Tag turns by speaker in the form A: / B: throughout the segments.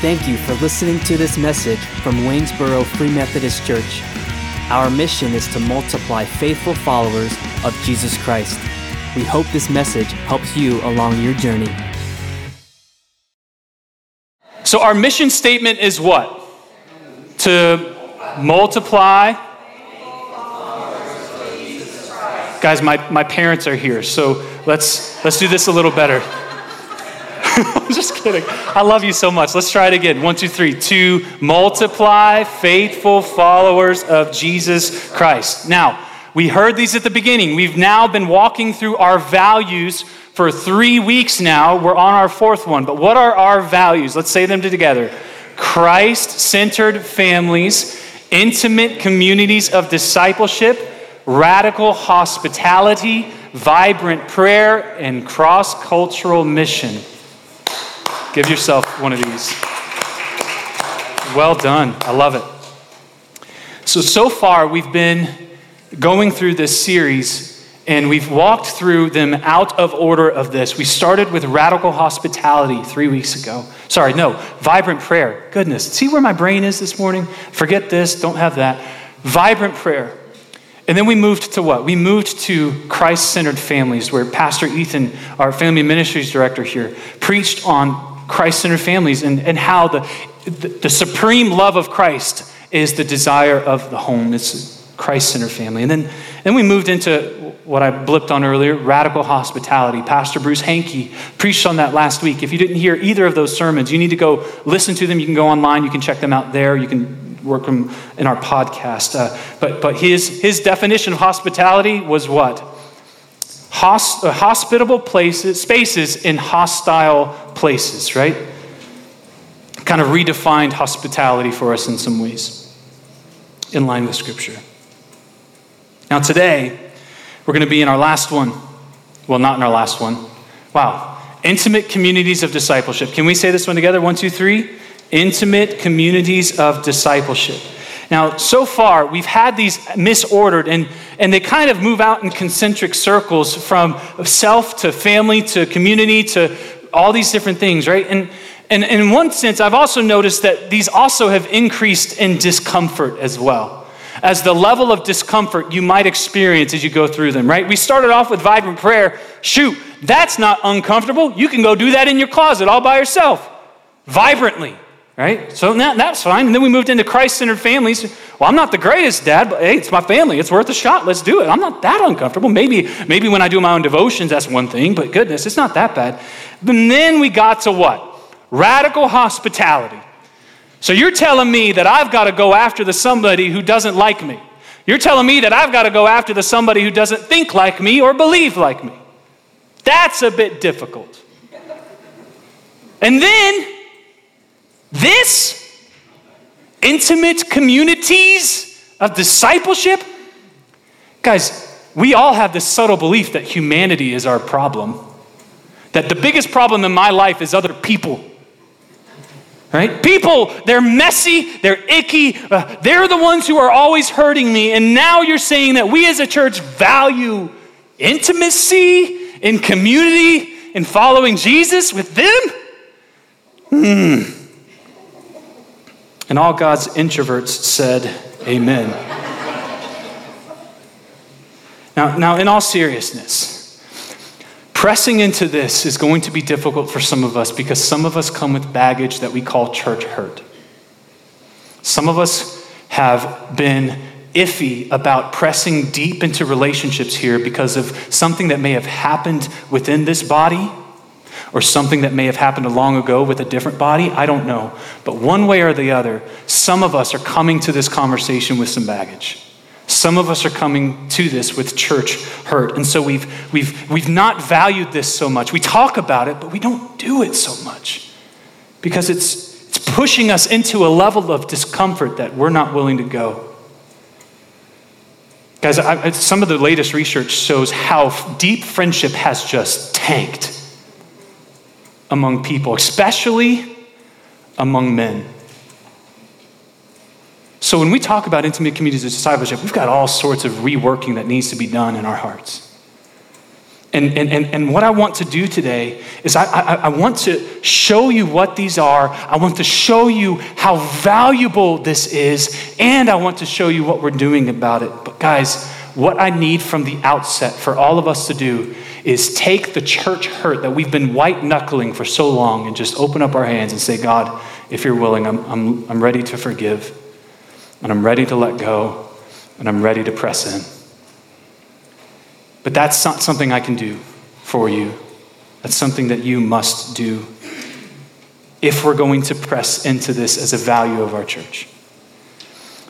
A: Thank you for listening to this message from Waynesboro Free Methodist Church. Our mission is to multiply faithful followers of Jesus Christ. We hope this message helps you along your journey.
B: So, our mission statement is what? To multiply. Guys, my, my parents are here, so let's, let's do this a little better. I'm just kidding. I love you so much. Let's try it again. One, two, three. To multiply faithful followers of Jesus Christ. Now, we heard these at the beginning. We've now been walking through our values for three weeks now. We're on our fourth one. But what are our values? Let's say them together Christ centered families, intimate communities of discipleship, radical hospitality, vibrant prayer, and cross cultural mission. Give yourself one of these. Well done. I love it. So, so far, we've been going through this series and we've walked through them out of order of this. We started with radical hospitality three weeks ago. Sorry, no, vibrant prayer. Goodness, see where my brain is this morning? Forget this, don't have that. Vibrant prayer. And then we moved to what? We moved to Christ centered families, where Pastor Ethan, our family ministries director here, preached on Christ centered families and, and how the, the, the supreme love of Christ is the desire of the home. It's Christ centered family. And then, then we moved into what I blipped on earlier radical hospitality. Pastor Bruce Hankey preached on that last week. If you didn't hear either of those sermons, you need to go listen to them. You can go online, you can check them out there. You can work them in our podcast. Uh, but but his, his definition of hospitality was what? Uh, hospitable places, spaces in hostile places, right? Kind of redefined hospitality for us in some ways, in line with Scripture. Now, today, we're going to be in our last one. Well, not in our last one. Wow. Intimate communities of discipleship. Can we say this one together? One, two, three. Intimate communities of discipleship. Now, so far, we've had these misordered, and, and they kind of move out in concentric circles from self to family to community to all these different things, right? And, and, and in one sense, I've also noticed that these also have increased in discomfort as well. As the level of discomfort you might experience as you go through them, right? We started off with vibrant prayer. Shoot, that's not uncomfortable. You can go do that in your closet all by yourself, vibrantly right? So that, that's fine. And then we moved into Christ centered families. Well, I'm not the greatest dad, but hey, it's my family. It's worth a shot. Let's do it. I'm not that uncomfortable. Maybe, maybe when I do my own devotions, that's one thing, but goodness, it's not that bad. And then we got to what? Radical hospitality. So you're telling me that I've got to go after the somebody who doesn't like me. You're telling me that I've got to go after the somebody who doesn't think like me or believe like me. That's a bit difficult. And then this intimate communities of discipleship, guys, we all have this subtle belief that humanity is our problem. That the biggest problem in my life is other people. Right? People, they're messy, they're icky, uh, they're the ones who are always hurting me. And now you're saying that we as a church value intimacy in community in following Jesus with them? Hmm. And all God's introverts said, Amen. now, now, in all seriousness, pressing into this is going to be difficult for some of us because some of us come with baggage that we call church hurt. Some of us have been iffy about pressing deep into relationships here because of something that may have happened within this body or something that may have happened long ago with a different body. I don't know. But one way or the other, some of us are coming to this conversation with some baggage. Some of us are coming to this with church hurt. And so we've, we've, we've not valued this so much. We talk about it, but we don't do it so much because it's, it's pushing us into a level of discomfort that we're not willing to go. Guys, I, some of the latest research shows how deep friendship has just tanked among people, especially among men. So, when we talk about intimate communities of discipleship, we've got all sorts of reworking that needs to be done in our hearts. And, and, and, and what I want to do today is I, I, I want to show you what these are. I want to show you how valuable this is, and I want to show you what we're doing about it. But, guys, what I need from the outset for all of us to do is take the church hurt that we've been white knuckling for so long and just open up our hands and say, God, if you're willing, I'm, I'm, I'm ready to forgive, and I'm ready to let go, and I'm ready to press in. But that's not something I can do for you. That's something that you must do if we're going to press into this as a value of our church.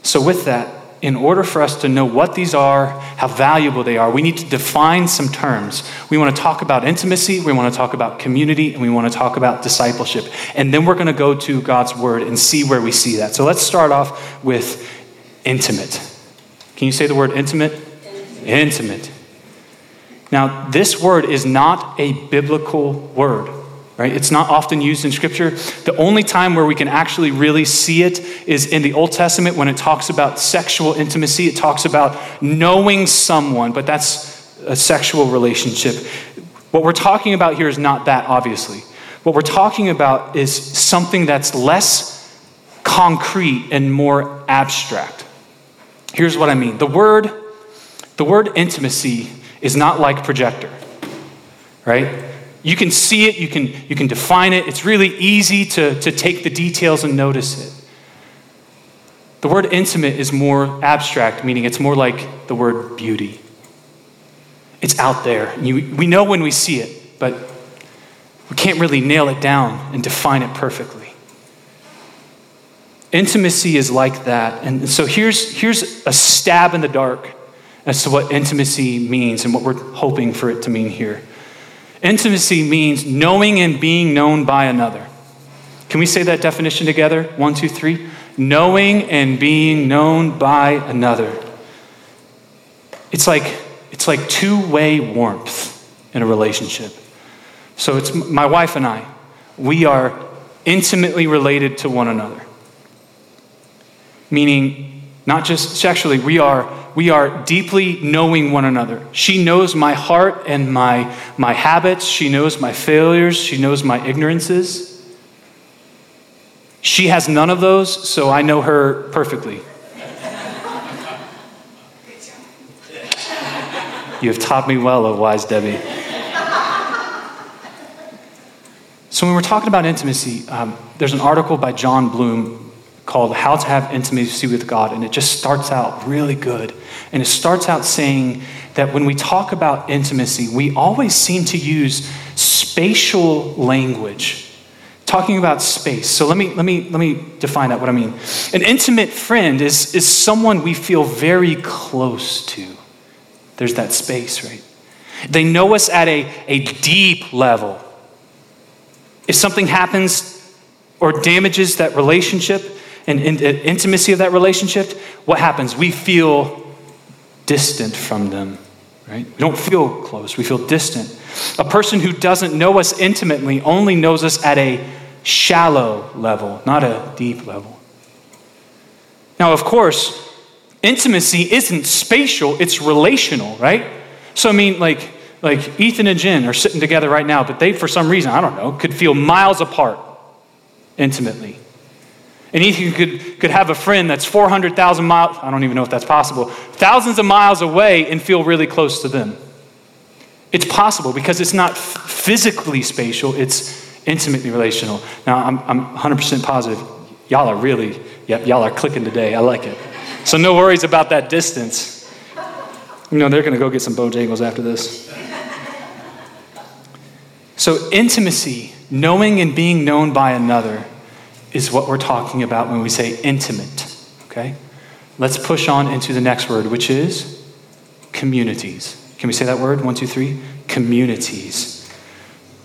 B: So, with that, in order for us to know what these are, how valuable they are, we need to define some terms. We want to talk about intimacy, we want to talk about community, and we want to talk about discipleship. And then we're going to go to God's word and see where we see that. So let's start off with intimate. Can you say the word intimate? Intimate. intimate. Now, this word is not a biblical word, right? It's not often used in Scripture. The only time where we can actually really see it is in the Old Testament when it talks about sexual intimacy. It talks about knowing someone, but that's a sexual relationship. What we're talking about here is not that, obviously. What we're talking about is something that's less concrete and more abstract. Here's what I mean. The word, the word intimacy is not like projector, right? You can see it, you can, you can define it. It's really easy to, to take the details and notice it. The word intimate is more abstract, meaning it's more like the word beauty. It's out there. You, we know when we see it, but we can't really nail it down and define it perfectly. Intimacy is like that. And so here's, here's a stab in the dark as to what intimacy means and what we're hoping for it to mean here. Intimacy means knowing and being known by another. Can we say that definition together? One, two, three. Knowing and being known by another. It's like it's like two-way warmth in a relationship. So it's my wife and I. We are intimately related to one another. Meaning not just sexually, we are we are deeply knowing one another. She knows my heart and my, my habits. She knows my failures. She knows my ignorances. She has none of those, so I know her perfectly. You have taught me well, O wise Debbie. So, when we're talking about intimacy, um, there's an article by John Bloom called How to Have Intimacy with God. And it just starts out really good. And it starts out saying that when we talk about intimacy, we always seem to use spatial language. Talking about space. So let me, let me, let me define that, what I mean. An intimate friend is, is someone we feel very close to. There's that space, right? They know us at a, a deep level. If something happens or damages that relationship, and, intimacy of that relationship, what happens? We feel distant from them, right? We don't feel close, we feel distant. A person who doesn't know us intimately only knows us at a shallow level, not a deep level. Now, of course, intimacy isn't spatial, it's relational, right? So, I mean, like, like Ethan and Jen are sitting together right now, but they, for some reason, I don't know, could feel miles apart intimately. And Ethan could, could have a friend that's 400,000 miles, I don't even know if that's possible, thousands of miles away and feel really close to them. It's possible because it's not physically spatial, it's intimately relational. Now, I'm, I'm 100% positive. Y'all are really, yep, y'all are clicking today. I like it. So, no worries about that distance. You know, they're going to go get some Bojangles after this. So, intimacy, knowing and being known by another, is what we're talking about when we say intimate. Okay? Let's push on into the next word, which is communities. Can we say that word? One, two, three. Communities.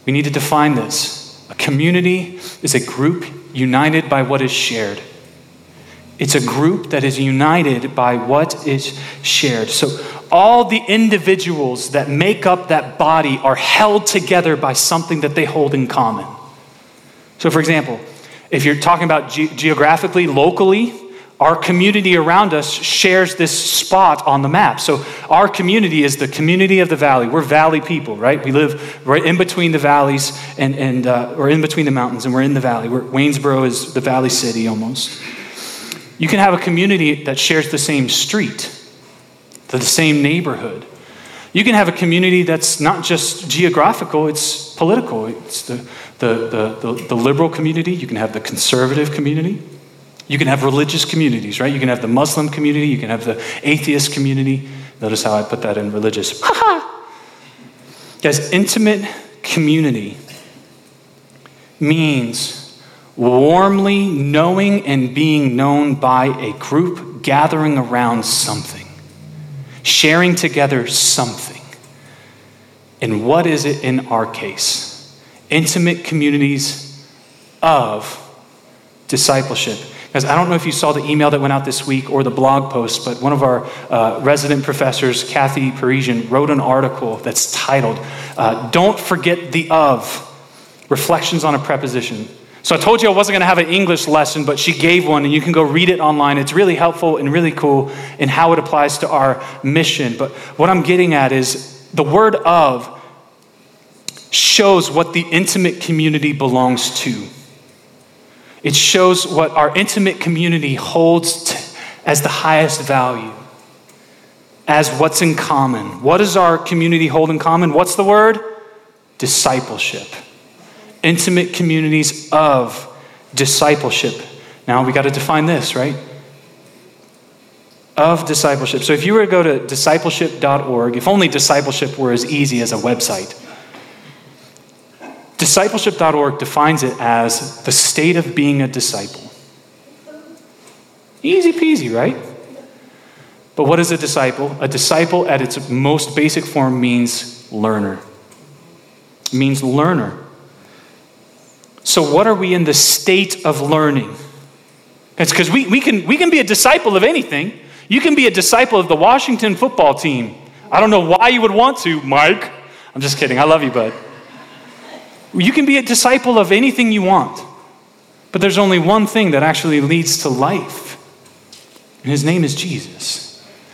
B: We need to define this. A community is a group united by what is shared. It's a group that is united by what is shared. So, all the individuals that make up that body are held together by something that they hold in common. So, for example, if you're talking about ge- geographically, locally, our community around us shares this spot on the map. So, our community is the community of the valley. We're valley people, right? We live right in between the valleys and, and uh, or in between the mountains, and we're in the valley. We're, Waynesboro is the valley city almost. You can have a community that shares the same street, the same neighborhood. You can have a community that's not just geographical, it's political. It's the, the, the, the, the liberal community, you can have the conservative community. You can have religious communities, right? You can have the Muslim community, you can have the atheist community. Notice how I put that in religious. Guys, intimate community means warmly knowing and being known by a group gathering around something, sharing together something. And what is it in our case? Intimate communities of discipleship. Because I don't know if you saw the email that went out this week or the blog post, but one of our uh, resident professors, Kathy Parisian, wrote an article that's titled, uh, Don't Forget the Of Reflections on a Preposition. So I told you I wasn't going to have an English lesson, but she gave one, and you can go read it online. It's really helpful and really cool in how it applies to our mission. But what I'm getting at is the word of shows what the intimate community belongs to. It shows what our intimate community holds to, as the highest value, as what's in common. What does our community hold in common? What's the word? Discipleship. Intimate communities of discipleship. Now we got to define this, right? Of discipleship. So if you were to go to discipleship.org, if only discipleship were as easy as a website, Discipleship.org defines it as the state of being a disciple. Easy peasy, right? But what is a disciple? A disciple, at its most basic form, means learner. It means learner. So, what are we in the state of learning? It's because we, we, can, we can be a disciple of anything. You can be a disciple of the Washington football team. I don't know why you would want to, Mike. I'm just kidding. I love you, bud. You can be a disciple of anything you want, but there's only one thing that actually leads to life, and his name is Jesus.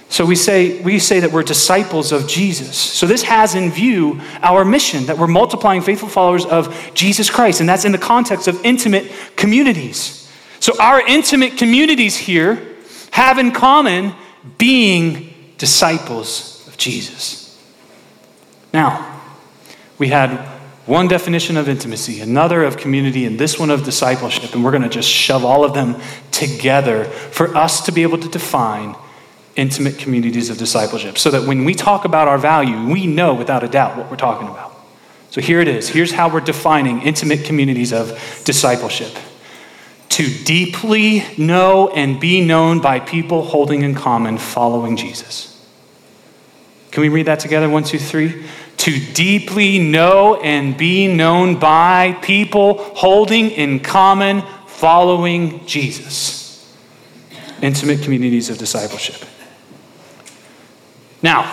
B: So we say, we say that we're disciples of Jesus. So this has in view our mission that we're multiplying faithful followers of Jesus Christ, and that's in the context of intimate communities. So our intimate communities here have in common being disciples of Jesus. Now, we had one definition of intimacy, another of community, and this one of discipleship. And we're going to just shove all of them together for us to be able to define intimate communities of discipleship so that when we talk about our value, we know without a doubt what we're talking about. So here it is. Here's how we're defining intimate communities of discipleship to deeply know and be known by people holding in common following Jesus. Can we read that together? One, two, three to deeply know and be known by people holding in common following Jesus. Intimate communities of discipleship. Now,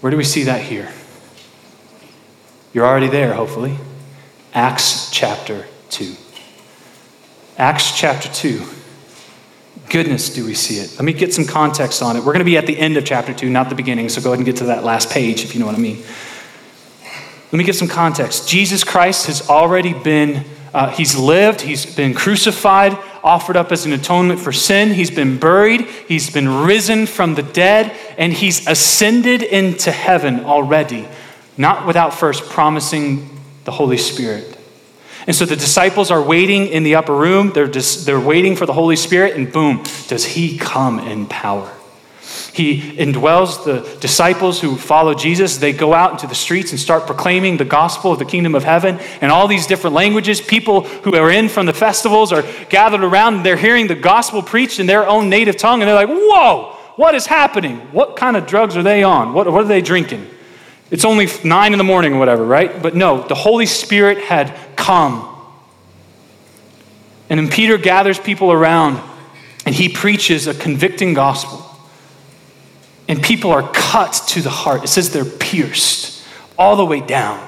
B: where do we see that here? You're already there, hopefully. Acts chapter 2. Acts chapter 2 goodness do we see it? Let me get some context on it. We're going to be at the end of chapter 2, not the beginning, so go ahead and get to that last page if you know what I mean. Let me give some context. Jesus Christ has already been, uh, he's lived, he's been crucified, offered up as an atonement for sin, he's been buried, he's been risen from the dead, and he's ascended into heaven already, not without first promising the Holy Spirit. And so the disciples are waiting in the upper room. They're, just, they're waiting for the Holy Spirit, and boom, does he come in power. He indwells the disciples who follow Jesus. They go out into the streets and start proclaiming the gospel of the kingdom of heaven in all these different languages. People who are in from the festivals are gathered around and they're hearing the gospel preached in their own native tongue, and they're like, Whoa, what is happening? What kind of drugs are they on? What, what are they drinking? It's only nine in the morning or whatever, right? But no, the Holy Spirit had come. And then Peter gathers people around and he preaches a convicting gospel. And people are cut to the heart. It says they're pierced all the way down.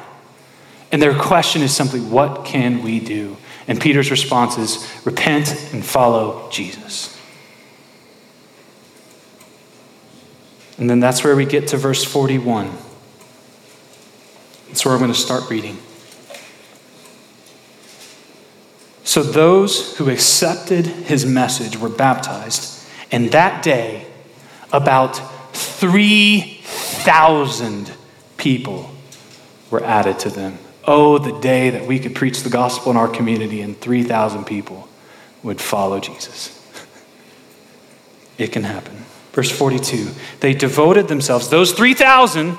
B: And their question is simply, what can we do? And Peter's response is repent and follow Jesus. And then that's where we get to verse 41. That's where I'm going to start reading. So those who accepted his message were baptized, and that day, about 3,000 people were added to them. Oh, the day that we could preach the gospel in our community and 3,000 people would follow Jesus. It can happen. Verse 42 They devoted themselves, those 3,000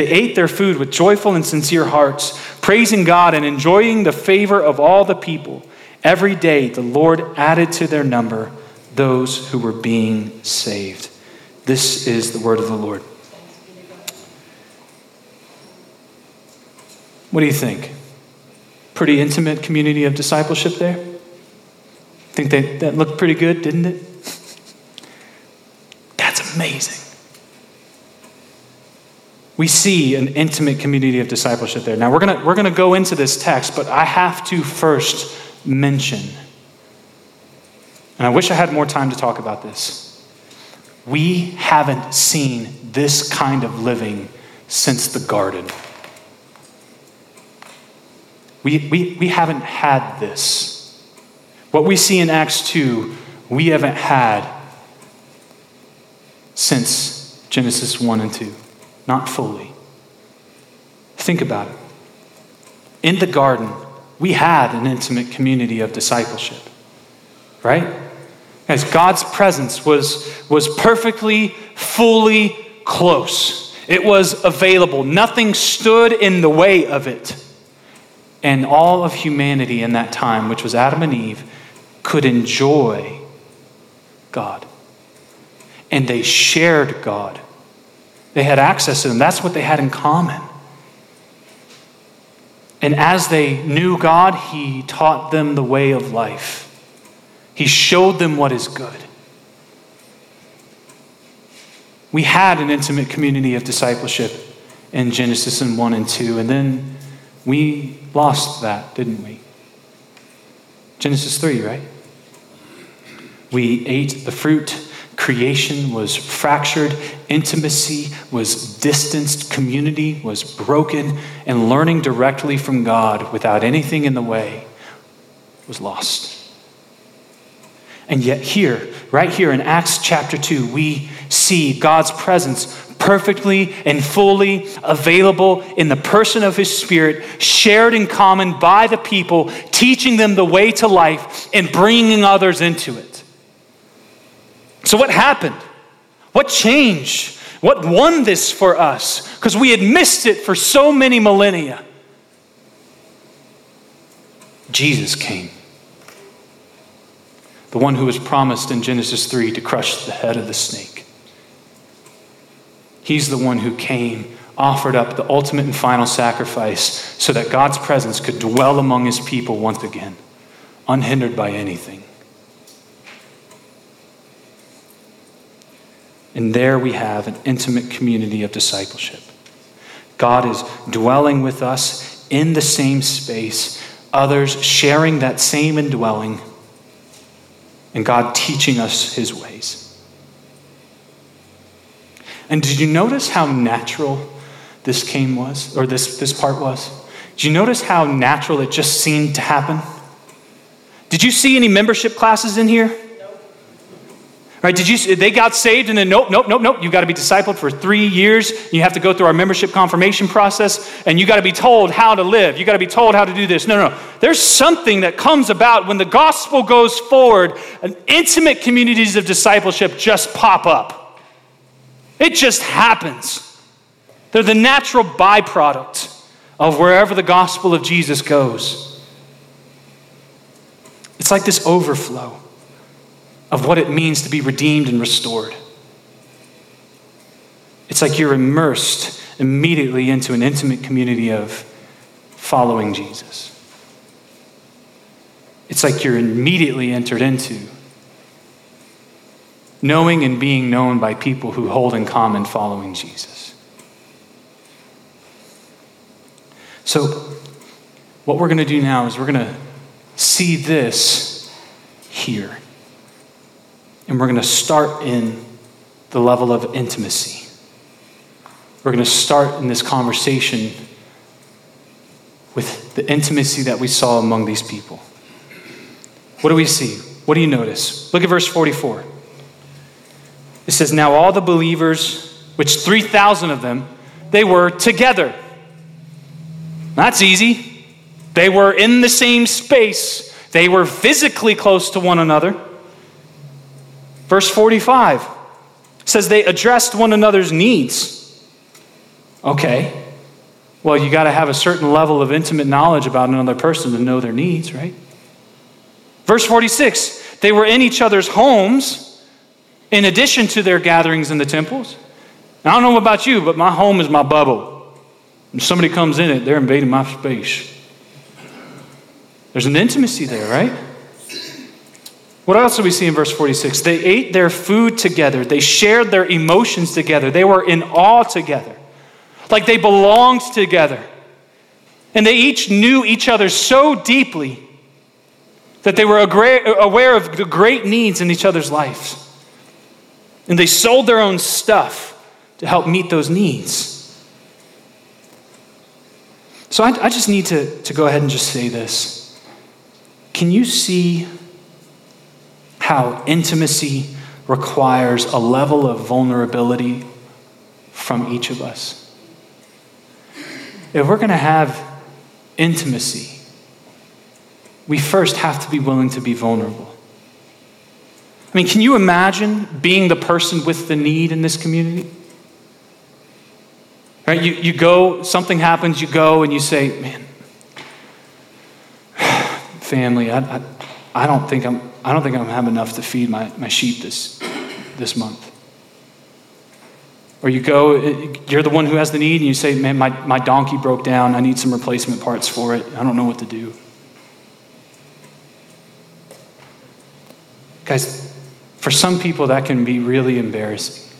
B: They ate their food with joyful and sincere hearts, praising God and enjoying the favor of all the people. Every day the Lord added to their number those who were being saved. This is the word of the Lord. What do you think? Pretty intimate community of discipleship there? Think that, that looked pretty good, didn't it? That's amazing. We see an intimate community of discipleship there. Now, we're going we're to go into this text, but I have to first mention, and I wish I had more time to talk about this. We haven't seen this kind of living since the garden. We, we, we haven't had this. What we see in Acts 2, we haven't had since Genesis 1 and 2. Not fully. Think about it. In the garden, we had an intimate community of discipleship, right? As God's presence was, was perfectly, fully close. It was available. Nothing stood in the way of it. And all of humanity in that time, which was Adam and Eve, could enjoy God. And they shared God. They had access to them. That's what they had in common. And as they knew God, He taught them the way of life. He showed them what is good. We had an intimate community of discipleship in Genesis in 1 and 2, and then we lost that, didn't we? Genesis 3, right? We ate the fruit. Creation was fractured. Intimacy was distanced. Community was broken. And learning directly from God without anything in the way was lost. And yet, here, right here in Acts chapter 2, we see God's presence perfectly and fully available in the person of His Spirit, shared in common by the people, teaching them the way to life and bringing others into it. So, what happened? What change? What won this for us? Because we had missed it for so many millennia. Jesus came. The one who was promised in Genesis 3 to crush the head of the snake. He's the one who came, offered up the ultimate and final sacrifice so that God's presence could dwell among his people once again, unhindered by anything. And there we have an intimate community of discipleship. God is dwelling with us in the same space, others sharing that same indwelling, and God teaching us his ways. And did you notice how natural this came was, or this, this part was? Did you notice how natural it just seemed to happen? Did you see any membership classes in here? Right? Did you? They got saved, and then nope, nope, nope, nope. You've got to be discipled for three years. You have to go through our membership confirmation process, and you got to be told how to live. You got to be told how to do this. No, no. There's something that comes about when the gospel goes forward. And intimate communities of discipleship just pop up. It just happens. They're the natural byproduct of wherever the gospel of Jesus goes. It's like this overflow. Of what it means to be redeemed and restored. It's like you're immersed immediately into an intimate community of following Jesus. It's like you're immediately entered into knowing and being known by people who hold in common following Jesus. So, what we're going to do now is we're going to see this here. And we're going to start in the level of intimacy. We're going to start in this conversation with the intimacy that we saw among these people. What do we see? What do you notice? Look at verse 44. It says, Now all the believers, which 3,000 of them, they were together. That's easy. They were in the same space, they were physically close to one another. Verse 45 says they addressed one another's needs. Okay. Well, you got to have a certain level of intimate knowledge about another person to know their needs, right? Verse 46 they were in each other's homes in addition to their gatherings in the temples. Now, I don't know about you, but my home is my bubble. If somebody comes in it, they're invading my space. There's an intimacy there, right? What else do we see in verse 46? They ate their food together, they shared their emotions together, they were in awe together, like they belonged together. And they each knew each other so deeply that they were aware of the great needs in each other's lives. And they sold their own stuff to help meet those needs. So I, I just need to, to go ahead and just say this. Can you see how intimacy requires a level of vulnerability from each of us? If we're going to have intimacy, we first have to be willing to be vulnerable. I mean, can you imagine being the person with the need in this community? Right? You, you go, something happens, you go and you say, man, family, I, I, I, don't think I'm, I don't think I'm have enough to feed my, my sheep this, this month. Or you go, you're the one who has the need, and you say, man, my, my donkey broke down. I need some replacement parts for it. I don't know what to do. Guys, for some people, that can be really embarrassing.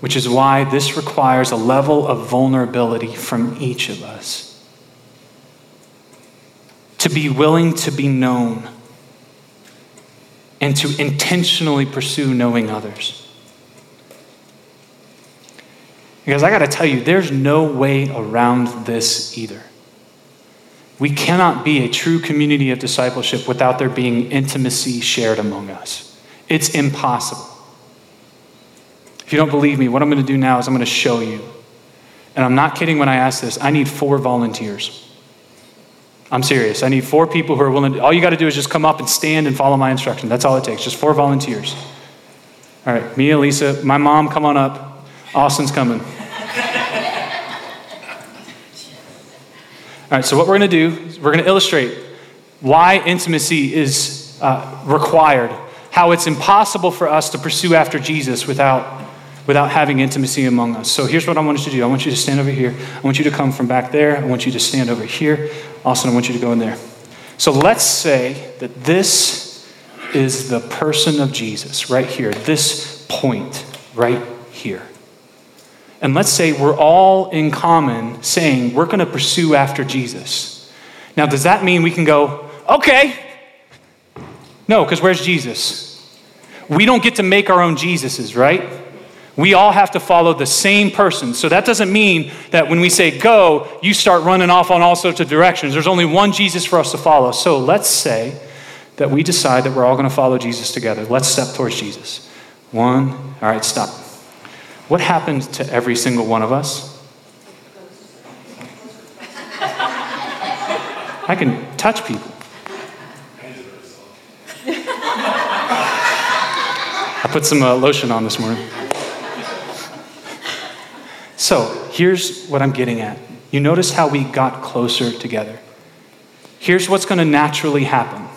B: Which is why this requires a level of vulnerability from each of us. To be willing to be known and to intentionally pursue knowing others. Because I got to tell you, there's no way around this either. We cannot be a true community of discipleship without there being intimacy shared among us. It's impossible. If you don't believe me, what I'm going to do now is I'm going to show you. And I'm not kidding when I ask this. I need four volunteers. I'm serious. I need four people who are willing to, all you got to do is just come up and stand and follow my instruction. That's all it takes. Just four volunteers. All right, Mia, Lisa, my mom, come on up. Austin's coming. All right, so what we're going to do is we're going to illustrate why intimacy is uh, required, how it's impossible for us to pursue after Jesus without, without having intimacy among us. So here's what I want you to do I want you to stand over here. I want you to come from back there. I want you to stand over here. Austin, I want you to go in there. So let's say that this is the person of Jesus right here, this point right here. And let's say we're all in common saying we're going to pursue after Jesus. Now, does that mean we can go, okay? No, because where's Jesus? We don't get to make our own Jesuses, right? We all have to follow the same person. So that doesn't mean that when we say go, you start running off on all sorts of directions. There's only one Jesus for us to follow. So let's say that we decide that we're all going to follow Jesus together. Let's step towards Jesus. One, all right, stop. What happened to every single one of us? I can touch people. I put some uh, lotion on this morning. So, here's what I'm getting at. You notice how we got closer together. Here's what's going to naturally happen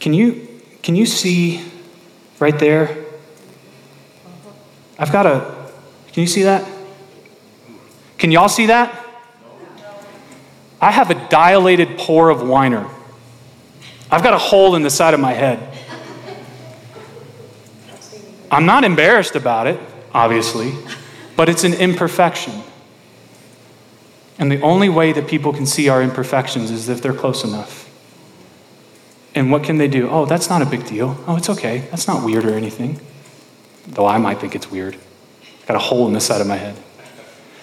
B: can you, can you see right there? I've got a, can you see that? Can y'all see that? I have a dilated pore of Winer. I've got a hole in the side of my head. I'm not embarrassed about it, obviously, but it's an imperfection. And the only way that people can see our imperfections is if they're close enough. And what can they do? Oh, that's not a big deal. Oh, it's okay. That's not weird or anything. Though I might think it's weird. Got a hole in the side of my head.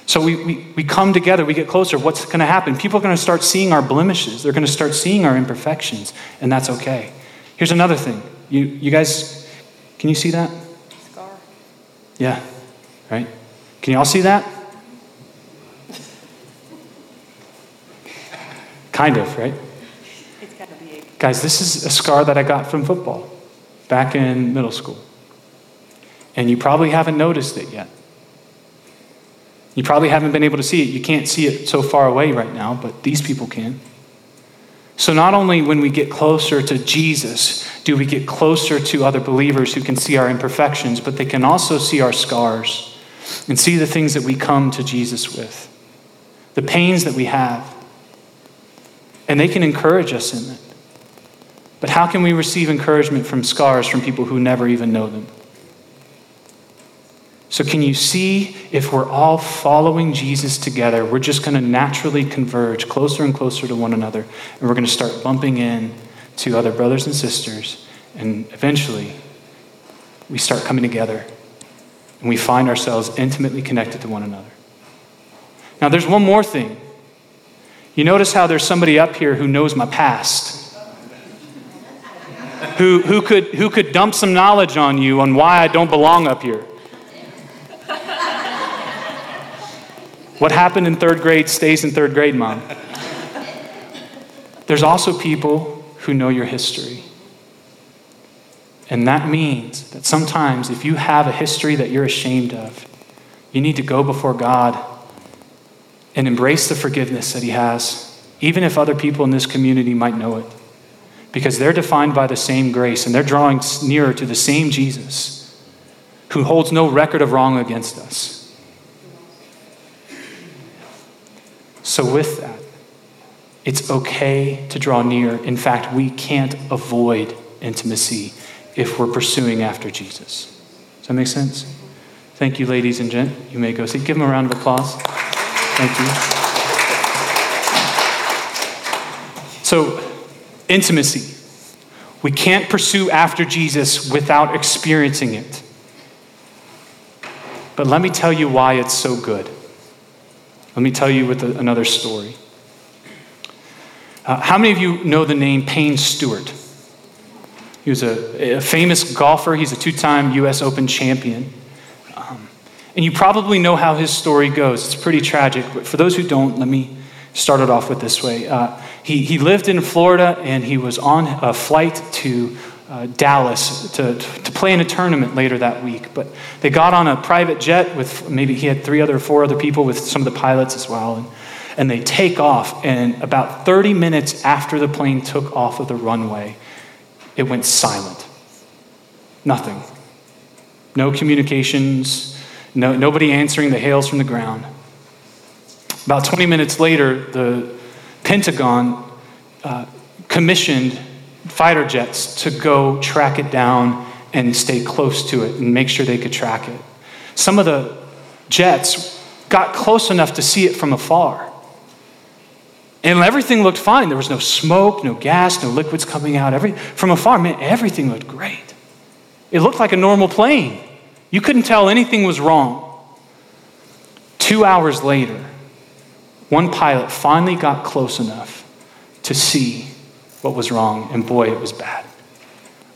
B: So we, we, we come together, we get closer. What's going to happen? People are going to start seeing our blemishes. They're going to start seeing our imperfections, and that's okay. Here's another thing. You, you guys, can you see that? Scar. Yeah, right? Can you all see that? kind of, right? Guys, this is a scar that I got from football back in middle school. And you probably haven't noticed it yet. You probably haven't been able to see it. You can't see it so far away right now, but these people can. So, not only when we get closer to Jesus do we get closer to other believers who can see our imperfections, but they can also see our scars and see the things that we come to Jesus with, the pains that we have. And they can encourage us in it. But how can we receive encouragement from scars from people who never even know them? So, can you see if we're all following Jesus together, we're just going to naturally converge closer and closer to one another, and we're going to start bumping in to other brothers and sisters, and eventually we start coming together and we find ourselves intimately connected to one another. Now, there's one more thing. You notice how there's somebody up here who knows my past. Who, who, could, who could dump some knowledge on you on why I don't belong up here. What happened in third grade stays in third grade, Mom. There's also people who know your history. And that means that sometimes if you have a history that you're ashamed of, you need to go before God and embrace the forgiveness that He has, even if other people in this community might know it. Because they're defined by the same grace and they're drawing nearer to the same Jesus who holds no record of wrong against us. So, with that, it's okay to draw near. In fact, we can't avoid intimacy if we're pursuing after Jesus. Does that make sense? Thank you, ladies and gent. You may go sit. Give them a round of applause. Thank you. So, intimacy. We can't pursue after Jesus without experiencing it. But let me tell you why it's so good. Let me tell you with a, another story. Uh, how many of you know the name Payne Stewart? He was a, a famous golfer. He's a two time U.S. Open champion. Um, and you probably know how his story goes. It's pretty tragic. But for those who don't, let me start it off with this way. Uh, he, he lived in Florida and he was on a flight to uh, Dallas to, to play in a tournament later that week. But they got on a private jet with maybe he had three other, four other people with some of the pilots as well. And, and they take off. And about 30 minutes after the plane took off of the runway, it went silent. Nothing. No communications, no, nobody answering the hails from the ground. About 20 minutes later, the Pentagon uh, commissioned fighter jets to go track it down and stay close to it and make sure they could track it. Some of the jets got close enough to see it from afar. And everything looked fine. There was no smoke, no gas, no liquids coming out. Every, from afar, man, everything looked great. It looked like a normal plane. You couldn't tell anything was wrong. Two hours later, one pilot finally got close enough to see what was wrong, and boy, it was bad.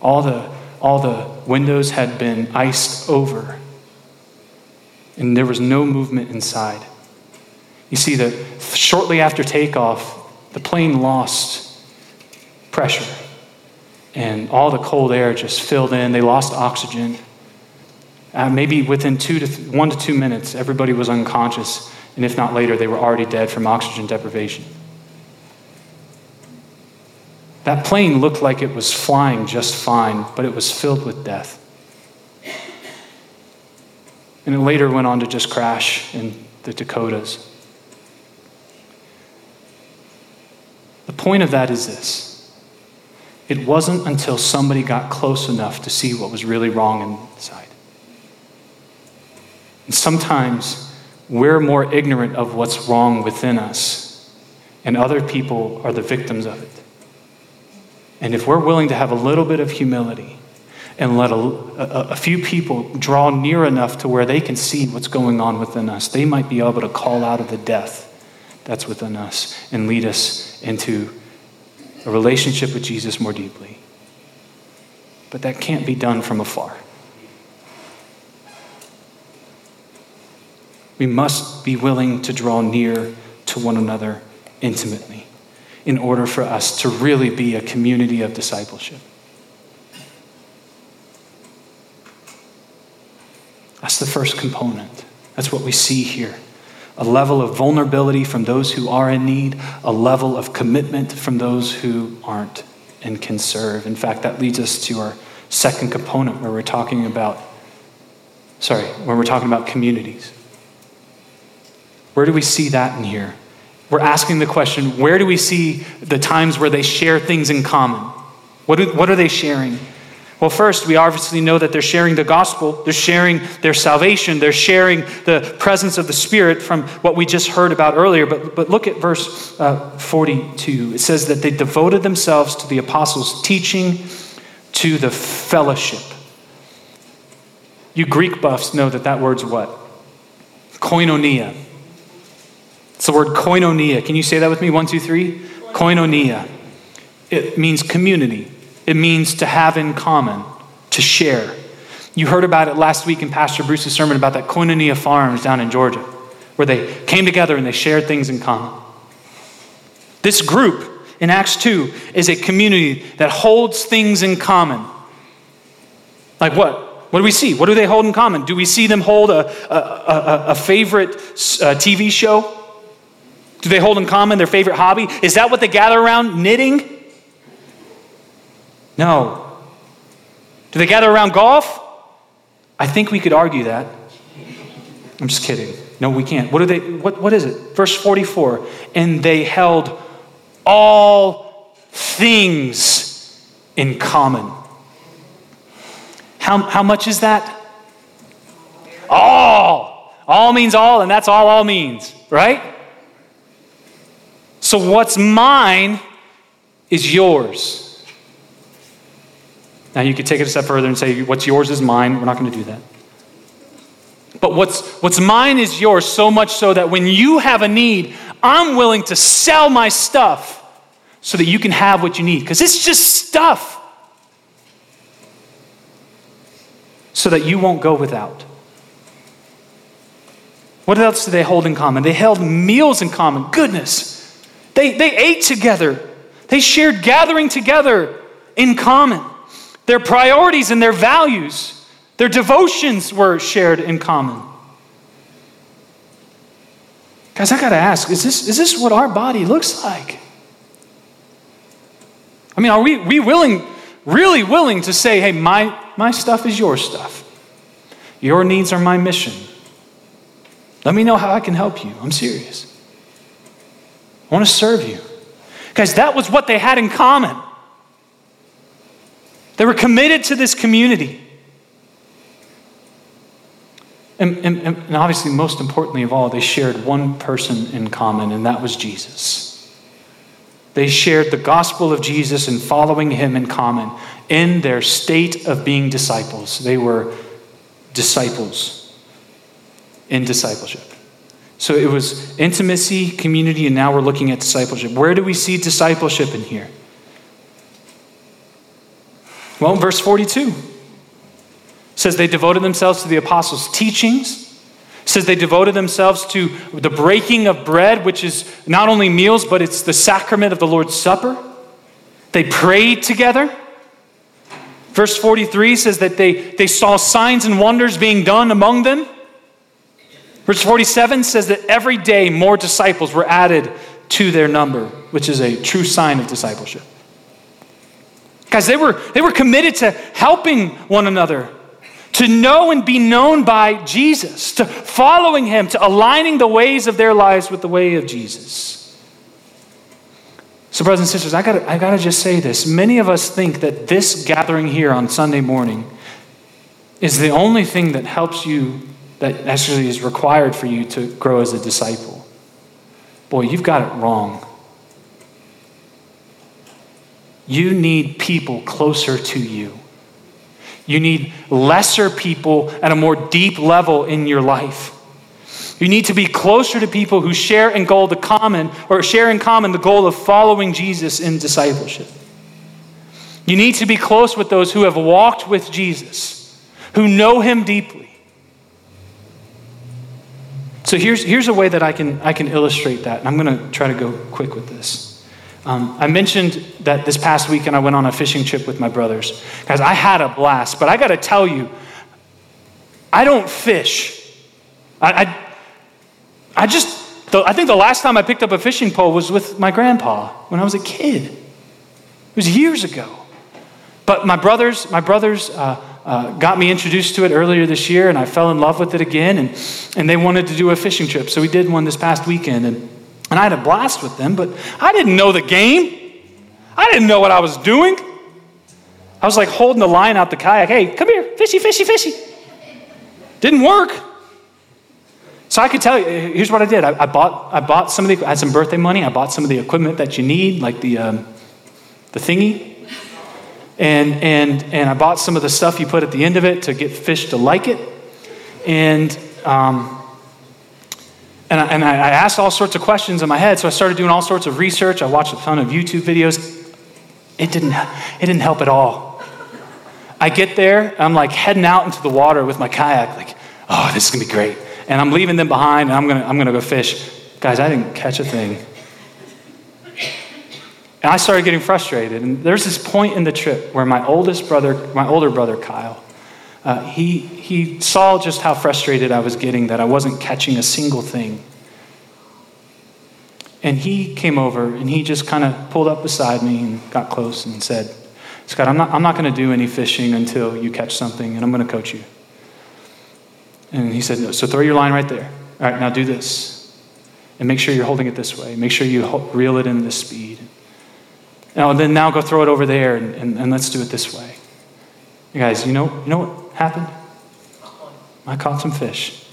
B: All the, all the windows had been iced over, and there was no movement inside. You see, that shortly after takeoff, the plane lost pressure, and all the cold air just filled in. They lost oxygen. Uh, maybe within two to th- one to two minutes, everybody was unconscious, and if not later, they were already dead from oxygen deprivation. That plane looked like it was flying just fine, but it was filled with death. And it later went on to just crash in the Dakotas. The point of that is this it wasn't until somebody got close enough to see what was really wrong inside. And sometimes we're more ignorant of what's wrong within us, and other people are the victims of it. And if we're willing to have a little bit of humility and let a, a, a, few people draw near enough to where they can see what's going on within us, they might be able to call out of the death that's within us and lead us into a relationship with Jesus more deeply. But that can't be done from afar. We must be willing to draw near to one another intimately in order for us to really be a community of discipleship. That's the first component. That's what we see here. A level of vulnerability from those who are in need, a level of commitment from those who aren't and can serve. In fact, that leads us to our second component where we're talking about, sorry, when we're talking about communities. Where do we see that in here? We're asking the question where do we see the times where they share things in common? What, do, what are they sharing? Well, first, we obviously know that they're sharing the gospel, they're sharing their salvation, they're sharing the presence of the Spirit from what we just heard about earlier. But, but look at verse uh, 42. It says that they devoted themselves to the apostles' teaching, to the fellowship. You Greek buffs know that that word's what? Koinonia. It's the word koinonia. Can you say that with me? One, two, three. Koinonia. It means community, it means to have in common, to share. You heard about it last week in Pastor Bruce's sermon about that Koinonia Farms down in Georgia, where they came together and they shared things in common. This group in Acts 2 is a community that holds things in common. Like what? What do we see? What do they hold in common? Do we see them hold a, a, a, a favorite uh, TV show? Do they hold in common their favorite hobby? Is that what they gather around? Knitting? No. Do they gather around golf? I think we could argue that. I'm just kidding. No, we can't. What, are they, what, what is it? Verse 44 And they held all things in common. How, how much is that? All. All means all, and that's all all means, right? So what's mine is yours. Now you could take it a step further and say, what's yours is mine. We're not going to do that. But what's, what's mine is yours, so much so that when you have a need, I'm willing to sell my stuff so that you can have what you need. Because it's just stuff. So that you won't go without. What else do they hold in common? They held meals in common. Goodness. They, they ate together, they shared gathering together in common. Their priorities and their values, their devotions were shared in common. Guys, I got to ask is this, is this what our body looks like? I mean, are we, we willing, really willing to say, hey, my, my stuff is your stuff? Your needs are my mission. Let me know how I can help you. I'm serious. I want to serve you. Guys, that was what they had in common. They were committed to this community. And, and, and, obviously, most importantly of all, they shared one person in common, and that was Jesus. They shared the gospel of Jesus and following him in common in their state of being disciples. They were disciples in discipleship. So it was intimacy, community, and now we're looking at discipleship. Where do we see discipleship in here? Well, verse 42 says they devoted themselves to the apostles' teachings. says they devoted themselves to the breaking of bread, which is not only meals, but it's the sacrament of the Lord's Supper. They prayed together. Verse 43 says that they, they saw signs and wonders being done among them. Verse 47 says that every day more disciples were added to their number, which is a true sign of discipleship. Guys, they were, they were committed to helping one another, to know and be known by Jesus, to following him, to aligning the ways of their lives with the way of Jesus. So, brothers and sisters, I gotta, I gotta just say this. Many of us think that this gathering here on Sunday morning is the only thing that helps you, that actually is required for you to grow as a disciple. Boy, you've got it wrong. You need people closer to you. You need lesser people at a more deep level in your life. You need to be closer to people who share in goal the common or share in common the goal of following Jesus in discipleship. You need to be close with those who have walked with Jesus, who know him deeply. So here's, here's a way that I can, I can illustrate that. And I'm going to try to go quick with this. Um, I mentioned that this past weekend I went on a fishing trip with my brothers. Guys, I had a blast, but I got to tell you, I don't fish. I, I, I just, the, I think the last time I picked up a fishing pole was with my grandpa when I was a kid. It was years ago. But my brothers, my brothers uh, uh, got me introduced to it earlier this year, and I fell in love with it again. And, and they wanted to do a fishing trip, so we did one this past weekend. And and I had a blast with them, but I didn't know the game. I didn't know what I was doing. I was like holding the line out the kayak. Hey, come here, fishy, fishy, fishy. Didn't work. So I could tell you, here's what I did. I, I, bought, I bought some of the, I had some birthday money. I bought some of the equipment that you need, like the, um, the thingy. And, and, and I bought some of the stuff you put at the end of it to get fish to like it. And um, and, I, and I asked all sorts of questions in my head, so I started doing all sorts of research. I watched a ton of YouTube videos. It didn't, it didn't help at all. I get there, I'm like heading out into the water with my kayak, like, oh, this is gonna be great. And I'm leaving them behind, and I'm gonna, I'm gonna go fish. Guys, I didn't catch a thing. And I started getting frustrated. And there's this point in the trip where my oldest brother, my older brother, Kyle, uh, he, he saw just how frustrated I was getting that I wasn't catching a single thing. And he came over and he just kind of pulled up beside me and got close and said, Scott, I'm not, I'm not going to do any fishing until you catch something, and I'm going to coach you. And he said, No, So throw your line right there. All right, now do this. And make sure you're holding it this way. Make sure you reel it in this speed. Now, then now go throw it over there and, and, and let's do it this way. You guys, you know, you know what happened? I caught some fish.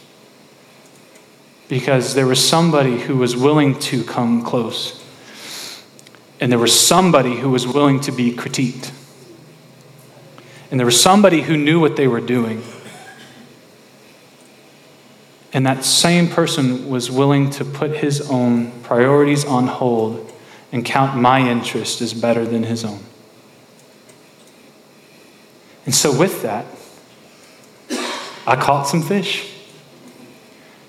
B: Because there was somebody who was willing to come close. And there was somebody who was willing to be critiqued. And there was somebody who knew what they were doing. And that same person was willing to put his own priorities on hold and count my interest as better than his own. And so, with that, I caught some fish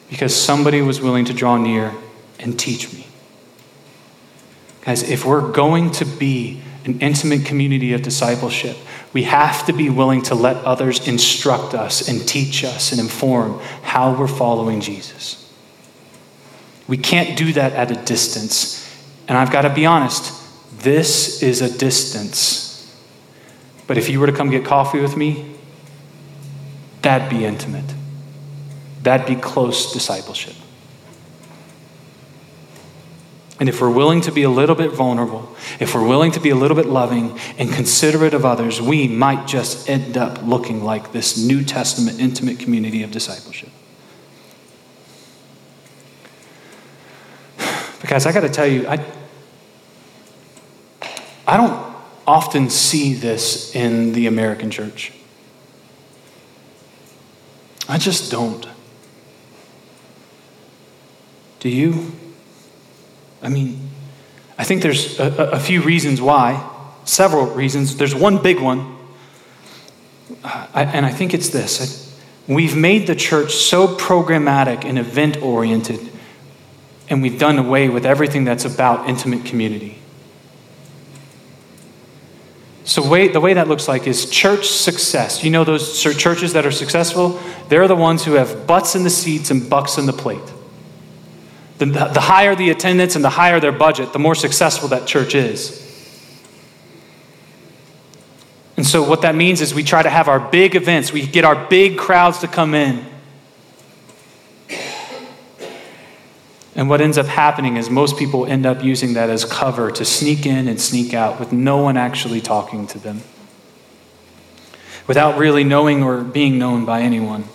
B: because somebody was willing to draw near and teach me. Guys, if we're going to be an intimate community of discipleship, we have to be willing to let others instruct us and teach us and inform how we're following Jesus. We can't do that at a distance. And I've got to be honest, this is a distance. But if you were to come get coffee with me, That'd be intimate. That'd be close discipleship. And if we're willing to be a little bit vulnerable, if we're willing to be a little bit loving and considerate of others, we might just end up looking like this New Testament intimate community of discipleship. Because I got to tell you, I, I don't often see this in the American church. I just don't. Do you? I mean, I think there's a, a, few reasons why, several reasons. There's one big one, I, and I think it's this. We've made the church so programmatic and event oriented, and we've done away with everything that's about intimate community. So, way, the way that looks like is church success. You know those churches that are successful? They're the ones who have butts in the seats and bucks in the plate. The, the higher the attendance and the higher their budget, the more successful that church is. And so, what that means is we try to have our big events, we get our big crowds to come in. And what ends up happening is most people end up using that as cover to sneak in and sneak out with no one actually talking to them, without really knowing or being known by anyone.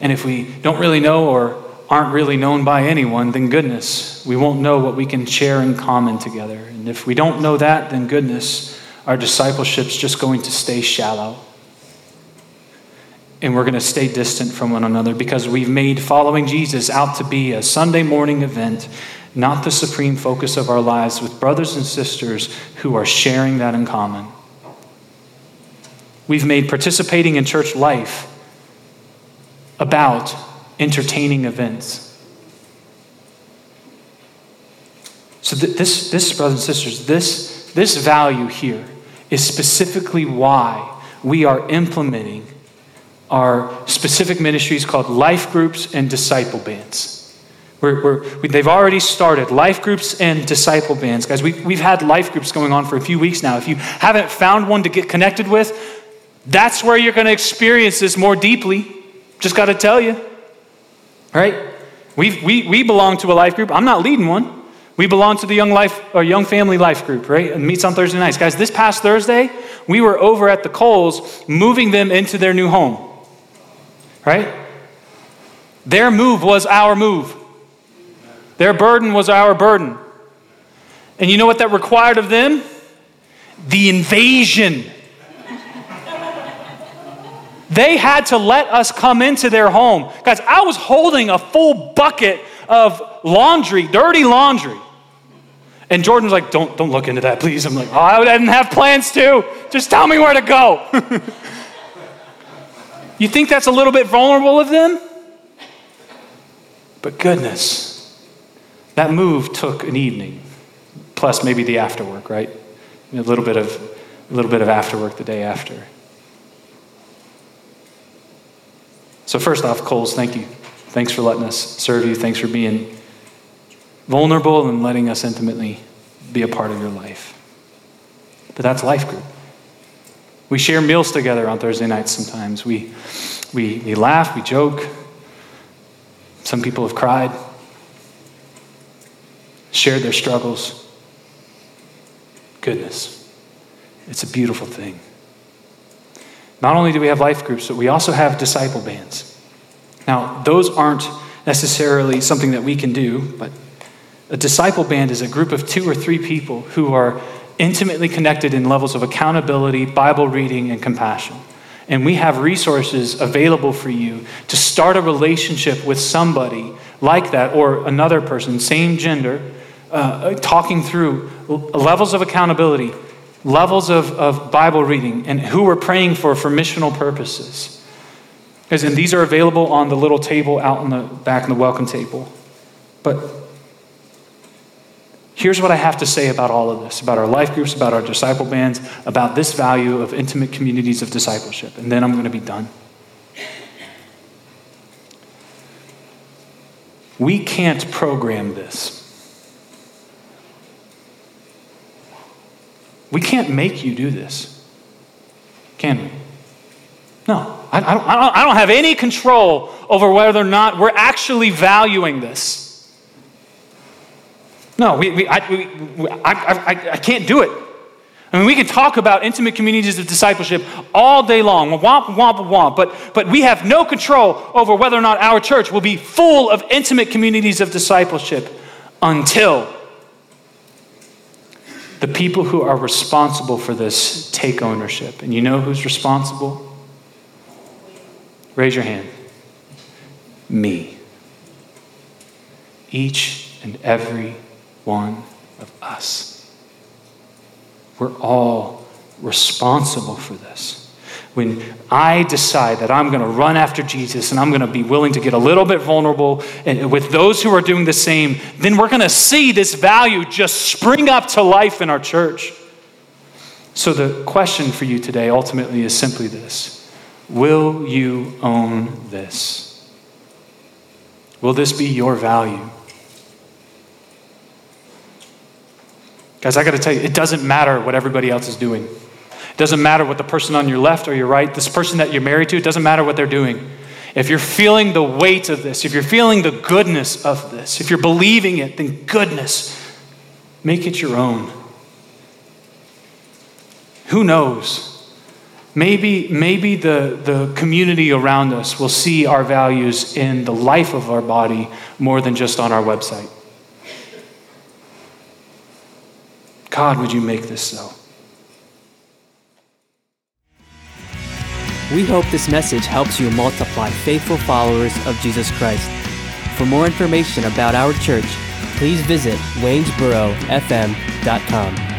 B: And if we don't really know or aren't really known by anyone, then goodness, we won't know what we can share in common together. And if we don't know that, then goodness, our discipleship's just going to stay shallow. And we're going to stay distant from one another because we've made following Jesus out to be a Sunday morning event, not the supreme focus of our lives, with brothers and sisters who are sharing that in common. We've made participating in church life about entertaining events. So, th- this, this, brothers and sisters, this, this value here is specifically why we are implementing our specific ministries called life groups and disciple bands. We're, we're, we, they've already started life groups and disciple bands. Guys, we, we've had life groups going on for a few weeks now. If you haven't found one to get connected with, that's where you're going to experience this more deeply. Just got to tell you. Right? we we, we belong to a life group. I'm not leading one. We belong to the young life or young family life group, right? And meets on Thursday nights. Guys, this past Thursday, we were over at the Coles moving them into their new home. Right? Their move was our move. Their burden was our burden. And you know what that required of them? The invasion. They had to let us come into their home. Guys, I was holding a full bucket of laundry, dirty laundry. And Jordan was like, don't, don't look into that, please. I'm like, oh, I didn't have plans to. Just tell me where to go. you think that's a little bit vulnerable of them? But goodness, that move took an evening, plus maybe the afterwork, right? A little bit of, a little bit of afterwork the day after. So, first off, Coles, thank you. Thanks for letting us serve you. Thanks for being vulnerable and letting us intimately be a part of your life. But that's life group. We share meals together on Thursday nights sometimes. We, we, we laugh, we joke. Some people have cried, shared their struggles. Goodness, it's a beautiful thing. Not only do we have life groups, but we also have disciple bands. Now, those aren't necessarily something that we can do, but a disciple band is a group of two or three people who are intimately connected in levels of accountability, Bible reading, and compassion. And we have resources available for you to start a relationship with somebody like that or another person, same gender, uh, talking through levels of accountability, levels of, of Bible reading, and who we're praying for for missional purposes. In, these are available on the little table out in the back in the welcome table. But here's what I have to say about all of this about our life groups, about our disciple bands, about this value of intimate communities of discipleship. And then I'm going to be done. We can't program this. We can't make you do this, can we? No. I, don't, I don't have any control over whether or not we're actually valuing this. No, we, we, I, we, I, I, I can't do it. I mean, we can talk about intimate communities of discipleship all day long, womp, womp, womp, but, but we have no control over whether or not our church will be full of intimate communities of discipleship until the people who are responsible for this take ownership. And you know who's responsible? Raise your hand. Me. Each and every one of us. We're all responsible for this. When I decide that I'm going to run after Jesus and I'm going to be willing to get a little bit vulnerable and with those who are doing the same, then we're going to see this value just spring up to life in our church. So, the question for you today ultimately is simply this Will you own this? Will this be your value? Guys, I got to tell you, it doesn't matter what everybody else is doing. It doesn't matter what the person on your left or your right, this person that you're married to, it doesn't matter what they're doing. If you're feeling the weight of this, if you're feeling the goodness of this, if you're believing it, then goodness, make it your own. Who knows? Maybe, maybe the, the community around us will see our values in the life of our body more than just on our website. God, would you make this so?
A: We hope this message helps you multiply faithful followers of Jesus Christ. For more information about our church, please visit waynesborofm.com.